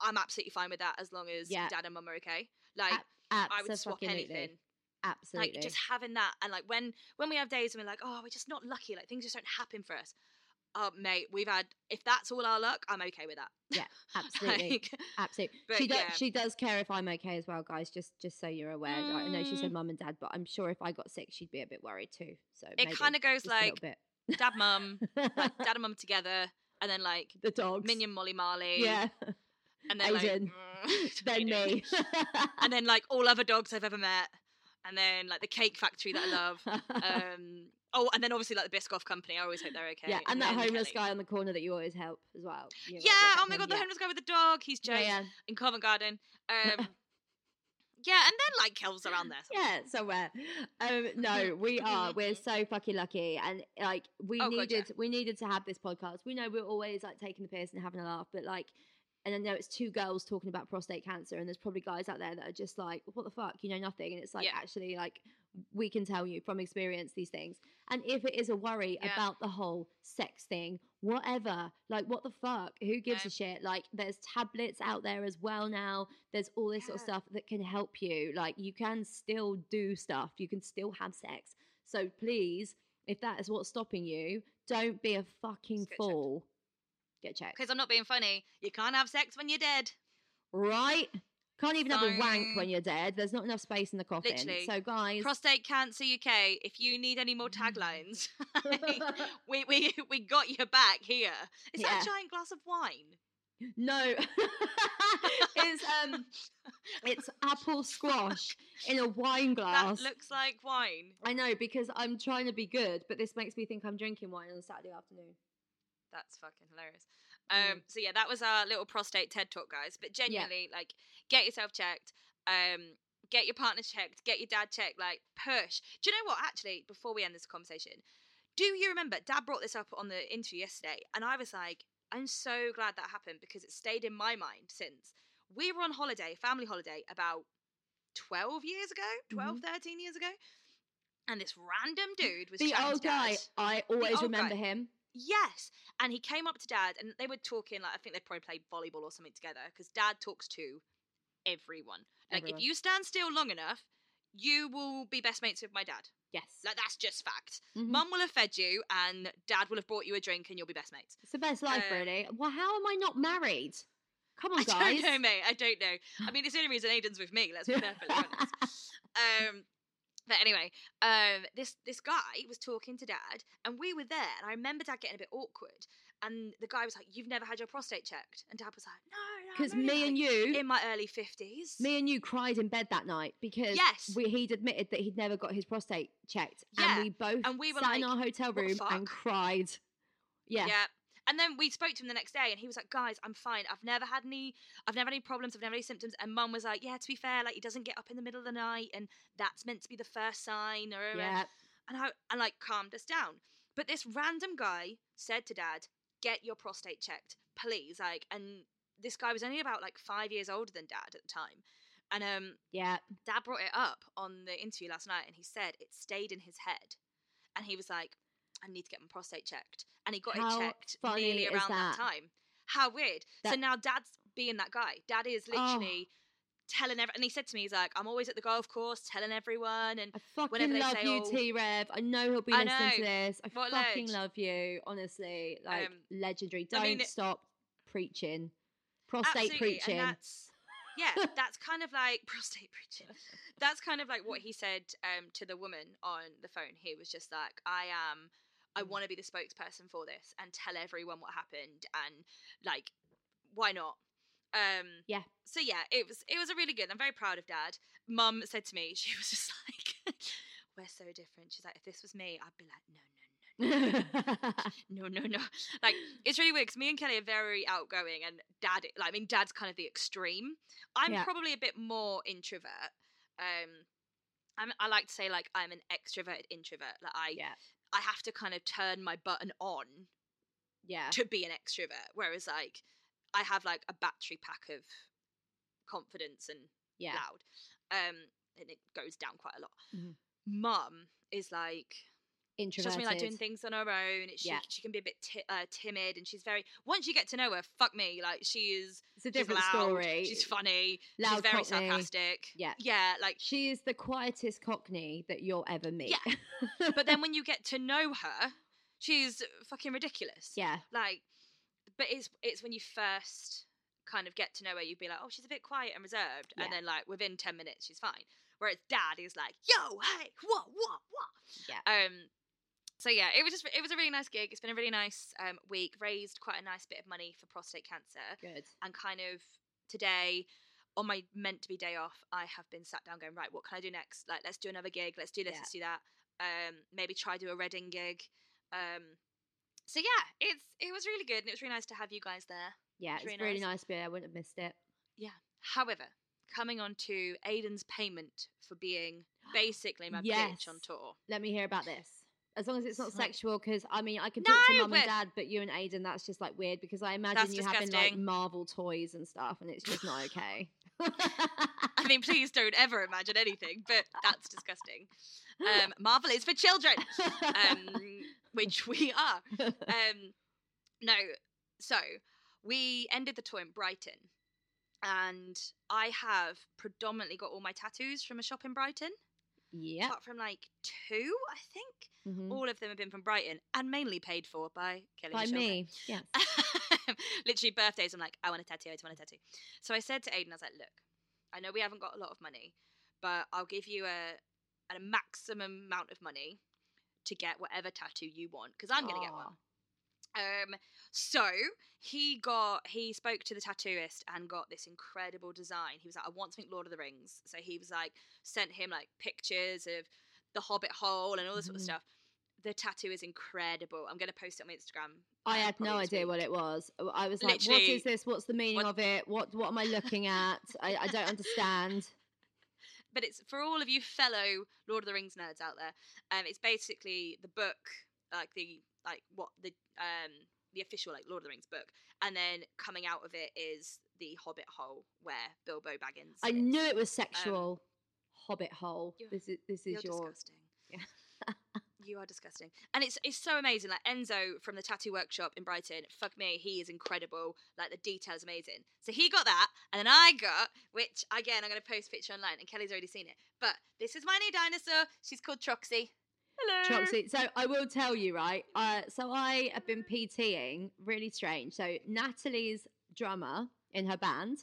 i'm absolutely fine with that as long as Yeah. dad and mum are okay like Ab- i would swap anything Absolutely. like just having that and like when when we have days and we're like oh we're just not lucky like things just don't happen for us oh mate we've had if that's all our luck i'm okay with that Yeah, absolutely. Like, Absolutely. She does. yeah. She does care if I'm okay as well, guys. Just, just so you're aware. I know she said Mm. mum and dad, but I'm sure if I got sick, she'd be a bit worried too. So it kind of goes just a little like dad mum like dad and mum together and then like the dogs. minion molly marley Yeah. and then like, "Mm, then me. and then like all other dogs I've ever met, and then like the cake factory that I love. Um, oh, and then obviously like the Biscoff company. I always hope they're okay. yeah, and that homeless Kelly. guy on the corner that you always help as well. You Yeah. look at Oh my god, the yeah. homeless guy with the dog. He's Jay Yeah, yeah. in Covent Garden. Um, Yeah, and then like Kelv's around there. yeah, somewhere. Um, no, we are. We're so fucking lucky, and like we Oh, God, yeah. needed, we needed to have this podcast. We know we're always like taking the piss and having a laugh, but like, and I know it's two girls talking about prostate cancer, and there's probably guys out there that are just like, "What the fuck?" You know nothing, and it's like Yeah. actually like we can tell you from experience these things. And if it is a worry Yeah. about the whole sex thing, whatever, like what the fuck? Who gives No. a shit? Like there's tablets out there as well now. There's all this sort of stuff that can help you. Like you can still do stuff. You can still have sex. So please, if that is what's stopping you, don't be a fucking Just get checked. fool. Get checked. Because I'm not being funny. You can't have sex when you're dead. Right? Can't even have a wank when you're dead. There's not enough space in the coffin. Literally. So guys, Prostate Cancer UK. If you need any more taglines, we, we we got your back here. Is that Yeah. a giant glass of wine? no. it's um it's apple squash in a wine glass. That looks like wine. I know because I'm trying to be good, but this makes me think I'm drinking wine on a Saturday afternoon. That's fucking hilarious. Mm. Um, so yeah, that was our little prostate TED talk, guys. But genuinely, like, get yourself checked. Um, get your partner checked. Get your dad checked. Like, push. Do you know what? Actually, before we end this conversation, do you remember Dad brought this up on the interview yesterday, and I was like, I'm so glad that happened because it stayed in my mind since we were on holiday, family holiday, about 12 years ago, 12, 13 years ago. And this random dude was Mm-hmm. The old guy, I always remember guy. him. Yes. And he came up to dad and they were talking like I think they probably played volleyball or something together because dad talks to everyone. Like Everyone. if you stand still long enough, you will be best mates with my dad. Yes. Like that's just fact. Mhm. Mum will have fed you and dad will have brought you a drink and you'll be best mates. It's the best life, um, really. Well, how am I not married? Come on, I guys. don't know, mate. I don't know. I mean, it's the only reason Aiden's with me. Let's be perfectly honest. Um, but anyway, um, this this guy was talking to dad, and we were there, and I remember dad getting a bit awkward, and the guy was like, "You've never had your prostate checked," and dad was like, "No, no." Because me and you, in my early fifties. me and you cried in bed that night because Yes. we, he'd admitted that he'd never got his prostate checked, Yeah, and we both and we were sat in our hotel room and cried. Yeah. Yeah. And then we spoke to him the next day, and he was like, "Guys, I'm fine. I've never had any. I've never had any problems. I've never had any symptoms." And Mum was like, "Yeah, to be fair, like he doesn't get up in the middle of the night, and that's meant to be the first sign." Or Yeah. and I and like calmed us down. But this random guy said to Dad, "Get your prostate checked, please." Like, and this guy was only about like five years older than Dad at the time, and um, Yeah. Dad brought it up on the interview last night, and he said it stayed in his head, and he was like, "I need to get my prostate checked," and he got How it checked nearly around that? that? time. How weird! so now Dad's being that guy. Dad is Oh. literally. Telling everyone. and he said to me, he's like, I'm always at the golf course telling everyone, and I fucking Whenever they love say, you, "Oh-" T Rev. I know he'll be I listening to this. I What fucking loads. love you, honestly. Like Um, legendary. Don't mean, it- stop preaching. Prostate preaching. And that's yeah, that's kind of like prostate preaching. That's kind of like what he said um, to the woman on the phone. He was just like, "I am, I Mm. want to be the spokesperson for this and tell everyone what happened and like, why not?" Um, Yeah. So yeah, it was it was a really good. I'm very proud of Dad. Mum said to me, she was just like, "We're so different." She's like, "If this was me, I'd be like, no, no, no." no, no, no. Like it's really weird because me and Kelly are very outgoing, and Dad, like I mean, Dad's kind of the extreme. I'm Yeah. probably a bit more introvert. Um, I'm, I like to say like I'm an extroverted introvert. Like I, yeah. I have to kind of turn my button on Yeah. to be an extrovert, whereas like I have like a battery pack of confidence and Yeah. loud, um, and it goes down quite a lot. Mhm. Mum is like she doesn't really like doing things on her own. She Yeah. she can be a bit ti- uh, timid, and she's very. Once you get to know her, fuck me, like she is. It's a She's different loud. story. She's funny. Loud she's very Cockney. sarcastic. Yeah. yeah, like. She is the quietest Cockney that you'll ever meet. Yeah. But then when you get to know her, she's fucking ridiculous. yeah. Like, but it's it's when you first kind of get to know her, you'd be like, oh, she's a bit quiet and reserved, Yeah. and then like within ten minutes, she's fine. Whereas Dad is like, yo, hey, what, what, what? Yeah. Um. So yeah, it was just it was a really nice gig. It's been a really nice um, week. Raised quite a nice bit of money for prostate cancer, Good. and kind of today on my meant to be day off, I have been sat down going right. What can I do next? Like, let's do another gig. Let's do this. Yeah. Let's do that. Um, maybe try do a Reading gig. Um, so yeah, it's it was really good, and it was really nice to have you guys there. Yeah, It's it's really really nice. nice to be there. I wouldn't have missed it. Yeah. However, coming on to Aiden's payment for being basically my Yes. bitch on tour. Let me hear about this. As long as it's not sexual, because I mean, I can talk to mum and dad, but you and Aiden, that's just like weird because I imagine That's you having like. Marvel toys and stuff, and it's just not okay. I mean, please don't ever imagine anything, but that's disgusting. Um, Marvel is for children, um, which we are. Um, no, so we ended the tour in Brighton, and I have predominantly got all my tattoos from a shop in Brighton, yeah. apart from like two, I think. Mhm. All of them have been from Brighton and mainly paid for by Kelly By me, yes. Literally birthdays, I'm like, I want a tattoo, I just want a tattoo. So I said to Aiden, I was like, look, I know we haven't got a lot of money, but I'll give you a, a maximum amount of money to get whatever tattoo you want, because I'm going to get one. Um, so he got he spoke to the tattooist and got this incredible design. He was like, I want something Lord of the Rings. So he was like, sent him like pictures of the Hobbit hole and all this sort of Mhm. stuff. The tattoo is incredible. I'm gonna post it on my Instagram. I um, had no idea week. what it was. I was like, "What is this? What's the meaning what- of it? What What am I looking at? I, I don't understand." But it's for all of you fellow Lord of the Rings nerds out there. Um, it's basically the book, like the like what the um the official like Lord of the Rings book, and then coming out of it is the Hobbit hole where Bilbo Baggins. I sits. knew it was sexual. Hobbit hole. This is this is your. disgusting. you are disgusting, and it's it's so amazing. Like Enzo from the tattoo workshop in Brighton, fuck me, he is incredible. Like the details amazing. So he got that, and then I got, which again I'm gonna post a picture online, and Kelly's already seen it. But this is my new dinosaur. She's called Troxy. Hello. So I will tell you, right? Uh, so I have been PTing, really strange. So Natalie's drummer in her band,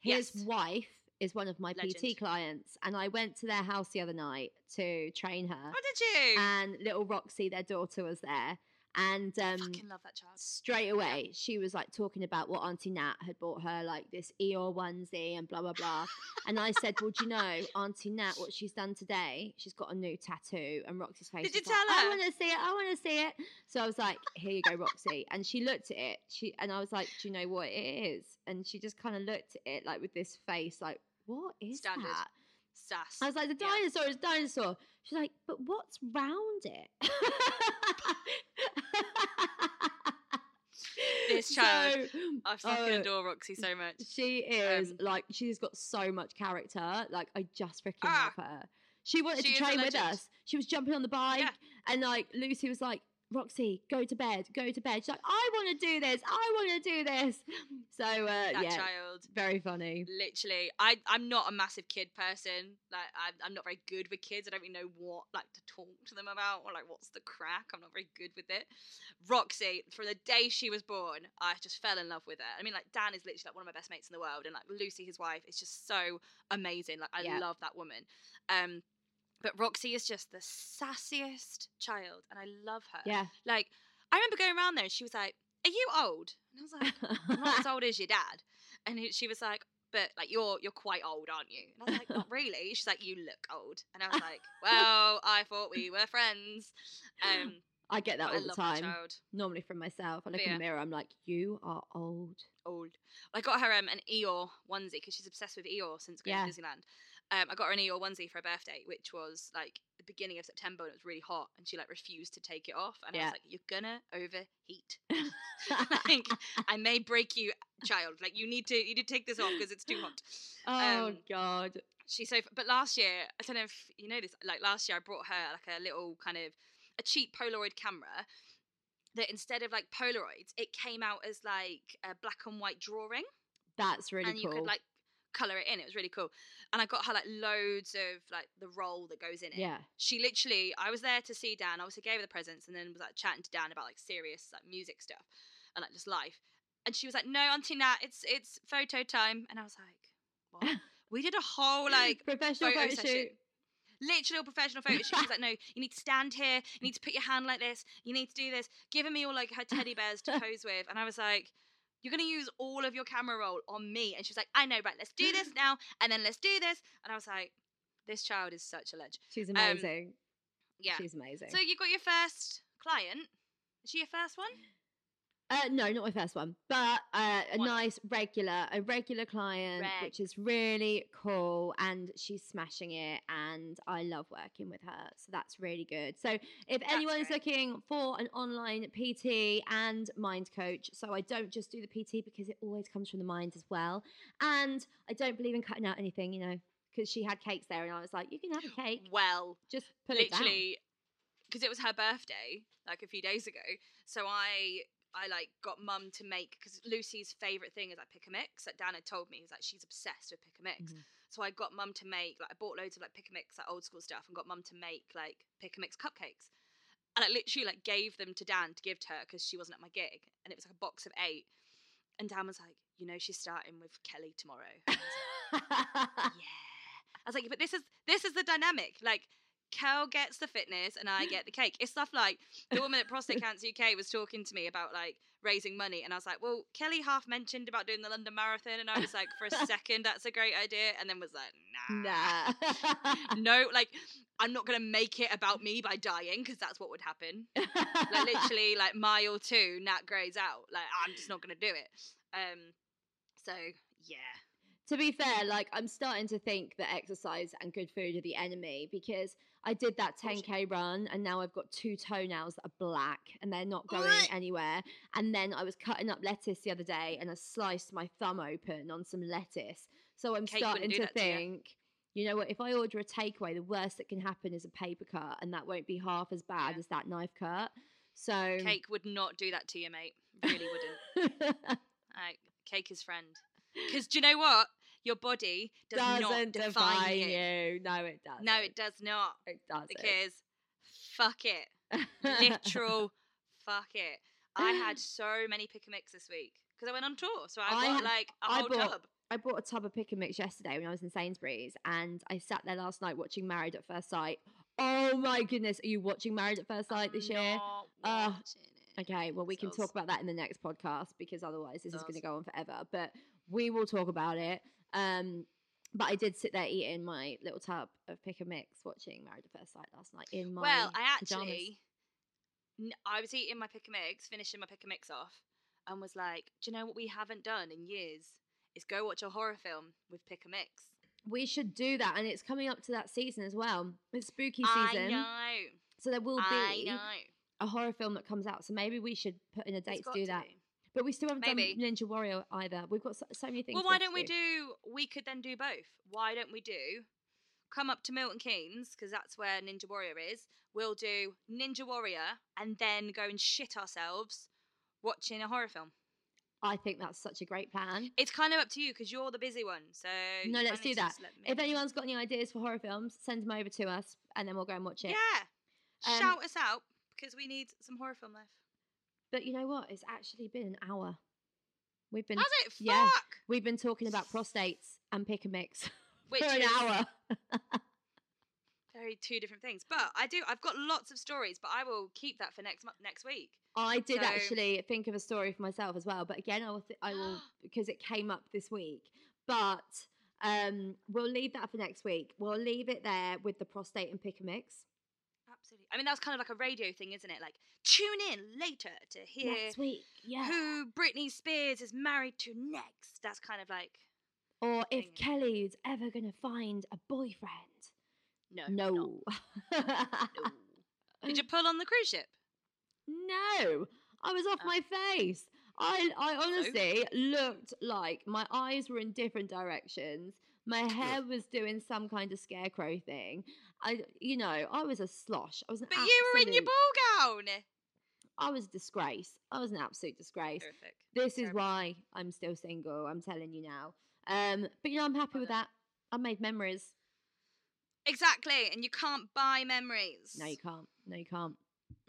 his Yes. wife is one of my PT clients, and I went to their house the other night to train her. Oh, did you? And little Roxy, their daughter, was there, and um, Fucking love that child. straight away she was like talking about what Auntie Nat had bought her, like this Eeyore onesie and blah blah blah. and I said, "Well, do you know Auntie Nat what she's done today? She's got a new tattoo." And Roxy's face. Did you tell like, tell I want to see it. I want to see it. So I was like, "Here you go, Roxy." And she looked at it. She and I was like, "Do you know what it is?" And she just kind of looked at it like with this face, like, "What is Standard. that?" Sass. I was like, the Yeah. dinosaur is dinosaur. She's like, but what's round it? This child, So, I fucking oh, adore Roxy so much. She is Um, like, she's got so much character. Like, I just freaking Ah. love her. She wanted She to train with us. She was jumping on the bike, Yeah. and like Lucy was like, Roxy, go to bed, go to bed. She's like, I want to do this. I want to do this. So uh, That yeah, child. very funny. literally i i'm not a massive kid person like I'm, I'm not very good with kids i don't really know what like to talk to them about or like what's the crack i'm not very good with it roxy from the day she was born i just fell in love with her i mean like dan is literally like one of my best mates in the world and like lucy his wife is just so amazing like i Yeah. love that woman um but roxy is just the sassiest child and i love her Yeah. like i remember going around there and she was like are you old and i was like I'm not as old as your dad. And he- she was like, but like you're you're quite old, aren't you? And I was like, not really. She's like, you look old. And I was like, well, I thought we were friends. Um, I get that I all the time. child. Normally from myself. I look But in the mirror, I'm like, you are old. Old. I got her um, an Eeyore onesie because she's obsessed with Eeyore since going Yeah. to Disneyland. Um, I got her an Eeyore onesie for her birthday, which was like the beginning of September and it was really hot, and she like refused to take it off. And I was like, "You're gonna overheat. like, I may break you, child. Like you need to you need to take this off because it's too hot." Oh Um, God. she's so but last year i don't know if you know this like last year i brought her like a little kind of a cheap polaroid camera that instead of like polaroids it came out as like a black and white drawing That's really and cool. you could like color it in it was really cool and i got her like loads of like the roll that goes in it yeah. she literally i was there to see dan I obviously gave her the presents and then was like chatting to dan about like serious like music stuff and like just life and she was like no auntie nat it's it's photo time and i was like what we did a whole like professional photo photo session. shoot. literally a professional photo shoot. She was like, no, you need to stand here. You need to put your hand like this. You need to do this. Giving me all like her teddy bears to pose with. And I was like, you're going to use all of your camera roll on me. And she was like, I know, right, let's do this now. And then let's do this. And I was like, this child is such a legend. She's amazing. Um, Yeah. She's amazing. So you got your first client. Is she your first one? Uh, no, not my first one, but uh, a not? nice regular, a regular client, which is really cool, and she's smashing it, and I love working with her, so that's really good. So if That's anyone's great. looking for an online PT and mind coach, so I don't just do the PT because it always comes from the mind as well, and I don't believe in cutting out anything, you know, because she had cakes there, and I was like, you can have a cake, Well, just put it down. literally, because it was her birthday like a few days ago. So I I like got mum to make because Lucy's favorite thing is like pick a mix. Like Dan had told me, he's like she's obsessed with pick a mix. Mhm. So I got mum to make like I bought loads of like pick a mix like old school stuff and got mum to make like pick a mix cupcakes. And I literally like gave them to Dan to give to her because she wasn't at my gig, and it was like a box of eight. And Dan was like, you know, she's starting with Kelly tomorrow. I like, yeah. I was like, but this is this is the dynamic. Like, Kel gets the fitness and I get the cake. It's stuff like the woman at Prostate Cancer UK was talking to me about like raising money, and I was like, well, Kelly half mentioned about doing the London Marathon, and I was like, for a second, that's a great idea, and then was like, nah, nah. no, like. I'm not gonna make it about me by dying because that's what would happen. Like literally, like mile two, Nat Gray's out. Like I'm just not gonna do it. Um, so yeah, to be fair, like I'm starting to think that exercise and good food are the enemy because I did that 10k run and now I've got two toenails that are black and they're not going anywhere. And then I was cutting up lettuce the other day and I sliced my thumb open on some lettuce. So I'm wouldn't starting to that to you. think, you know what? If I order a takeaway, the worst that can happen is a paper cut, and that won't be half as bad Yeah. as that knife cut. So cake would not do that to you, mate. Really wouldn't. Like, cake is friend. Because do you know what? Your body does doesn't not define, you. you. No, it doesn't. No, it does not. It doesn't. Because fuck it. Literal fuck it. I had so many pick a mix this week because I went on tour. So I I had- like a I whole bought- tub. I bought a tub of pick and mix yesterday when I was in Sainsbury's, and I sat there last night watching Married at First Sight. Oh my goodness, are you watching Married at First Sight this year? Not Uh. Okay, well we can talk about that in the next podcast because otherwise this is going to go on forever. But we will talk about it. Um, but I did sit there eating my little tub of pick and mix, watching Married at First Sight last night in my Well, I actually, I was eating my pick a mix, finishing my pick a mix off, and was like, "Do you know what we haven't done in years? Is go watch a horror film with pick a mix." we should do that, and it's coming up to that season as well. It's spooky I season, know. so there will I be a horror film that comes out. So maybe we should put in a date to do that. Do. But we still haven't Maybe. done Ninja Warrior either. We've got so, so many things. Well, why don't to we do? We could then do both. Why don't we do? Come up to Milton Keynes because that's where Ninja Warrior is. We'll do Ninja Warrior and then go and shit ourselves watching a horror film. I think that's such a great plan. It's kind of up to you because you're the busy one. So No, let's do that. If anyone's got any ideas for horror films, send them over to us, and then we'll go and watch it. Yeah. Um, Shout us out because we need some horror film life. But you know what? It's actually been an hour. We've been Has it? Fuck. we've been talking about prostates and pick a mix Which for an is hour. very two different things. But I do. I've got lots of stories, but I will keep that for next next week. I did So- actually think of a story for myself as well, but again, I will th- I will because it came up this week. But um, we'll leave that for next week. We'll leave it there with the prostate and pick a mix Absolutely. I mean, that's kind of like a radio thing, isn't it? Like, tune in later to hear next week. Yeah. who Britney Spears is married to next. That's kind of like or if thing. Kelly's ever gonna find a boyfriend. no, No. no. Did you pull on the cruise ship? no. I was off Oh. my face. I I honestly looked like my eyes were in different directions. My hair was doing some kind of scarecrow thing. I, you know, I was a slosh. I was an But you were in your ball gown. I was a disgrace. I was an absolute disgrace. Terrific. This is why I'm still single. I'm telling you now. Um, but you know, I'm happy with that. I made memories. Exactly, and you can't buy memories. No, you can't. No, you can't.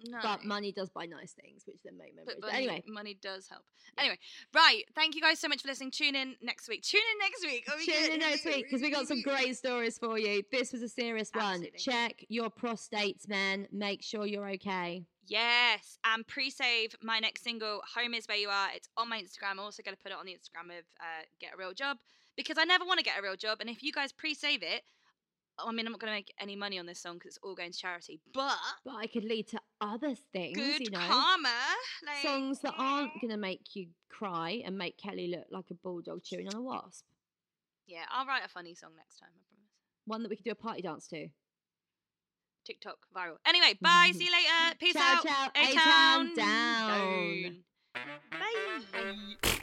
No. But money does buy nice things, which then make memories. But But money, anyway, money does help. Yeah. Anyway, right. Thank you guys so much for listening. Tune in next week. Tune in next week. Tune yeah. in next week because we got some great stories for you. This was a serious one. Check your prostates, men. Make sure you're okay. Yes, and pre-save my next single, "Home Is Where You Are." It's on my Instagram. I'm also going to put it on the Instagram of uh, "Get a Real Job" because I never want to get a real job, and if you guys pre-save it, I mean, I'm not going to make any money on this song because it's all going to charity, but But I could lead to other things, good you know. karma. Like, songs that aren't going to make you cry and make Kelly look like a bulldog chewing on a wasp. Yeah, I'll write a funny song next time. I promise. One that we could do a party dance to. TikTok viral. Anyway, bye. See you later. Peace ciao, out. ciao. A-town A-town down. down. Bye.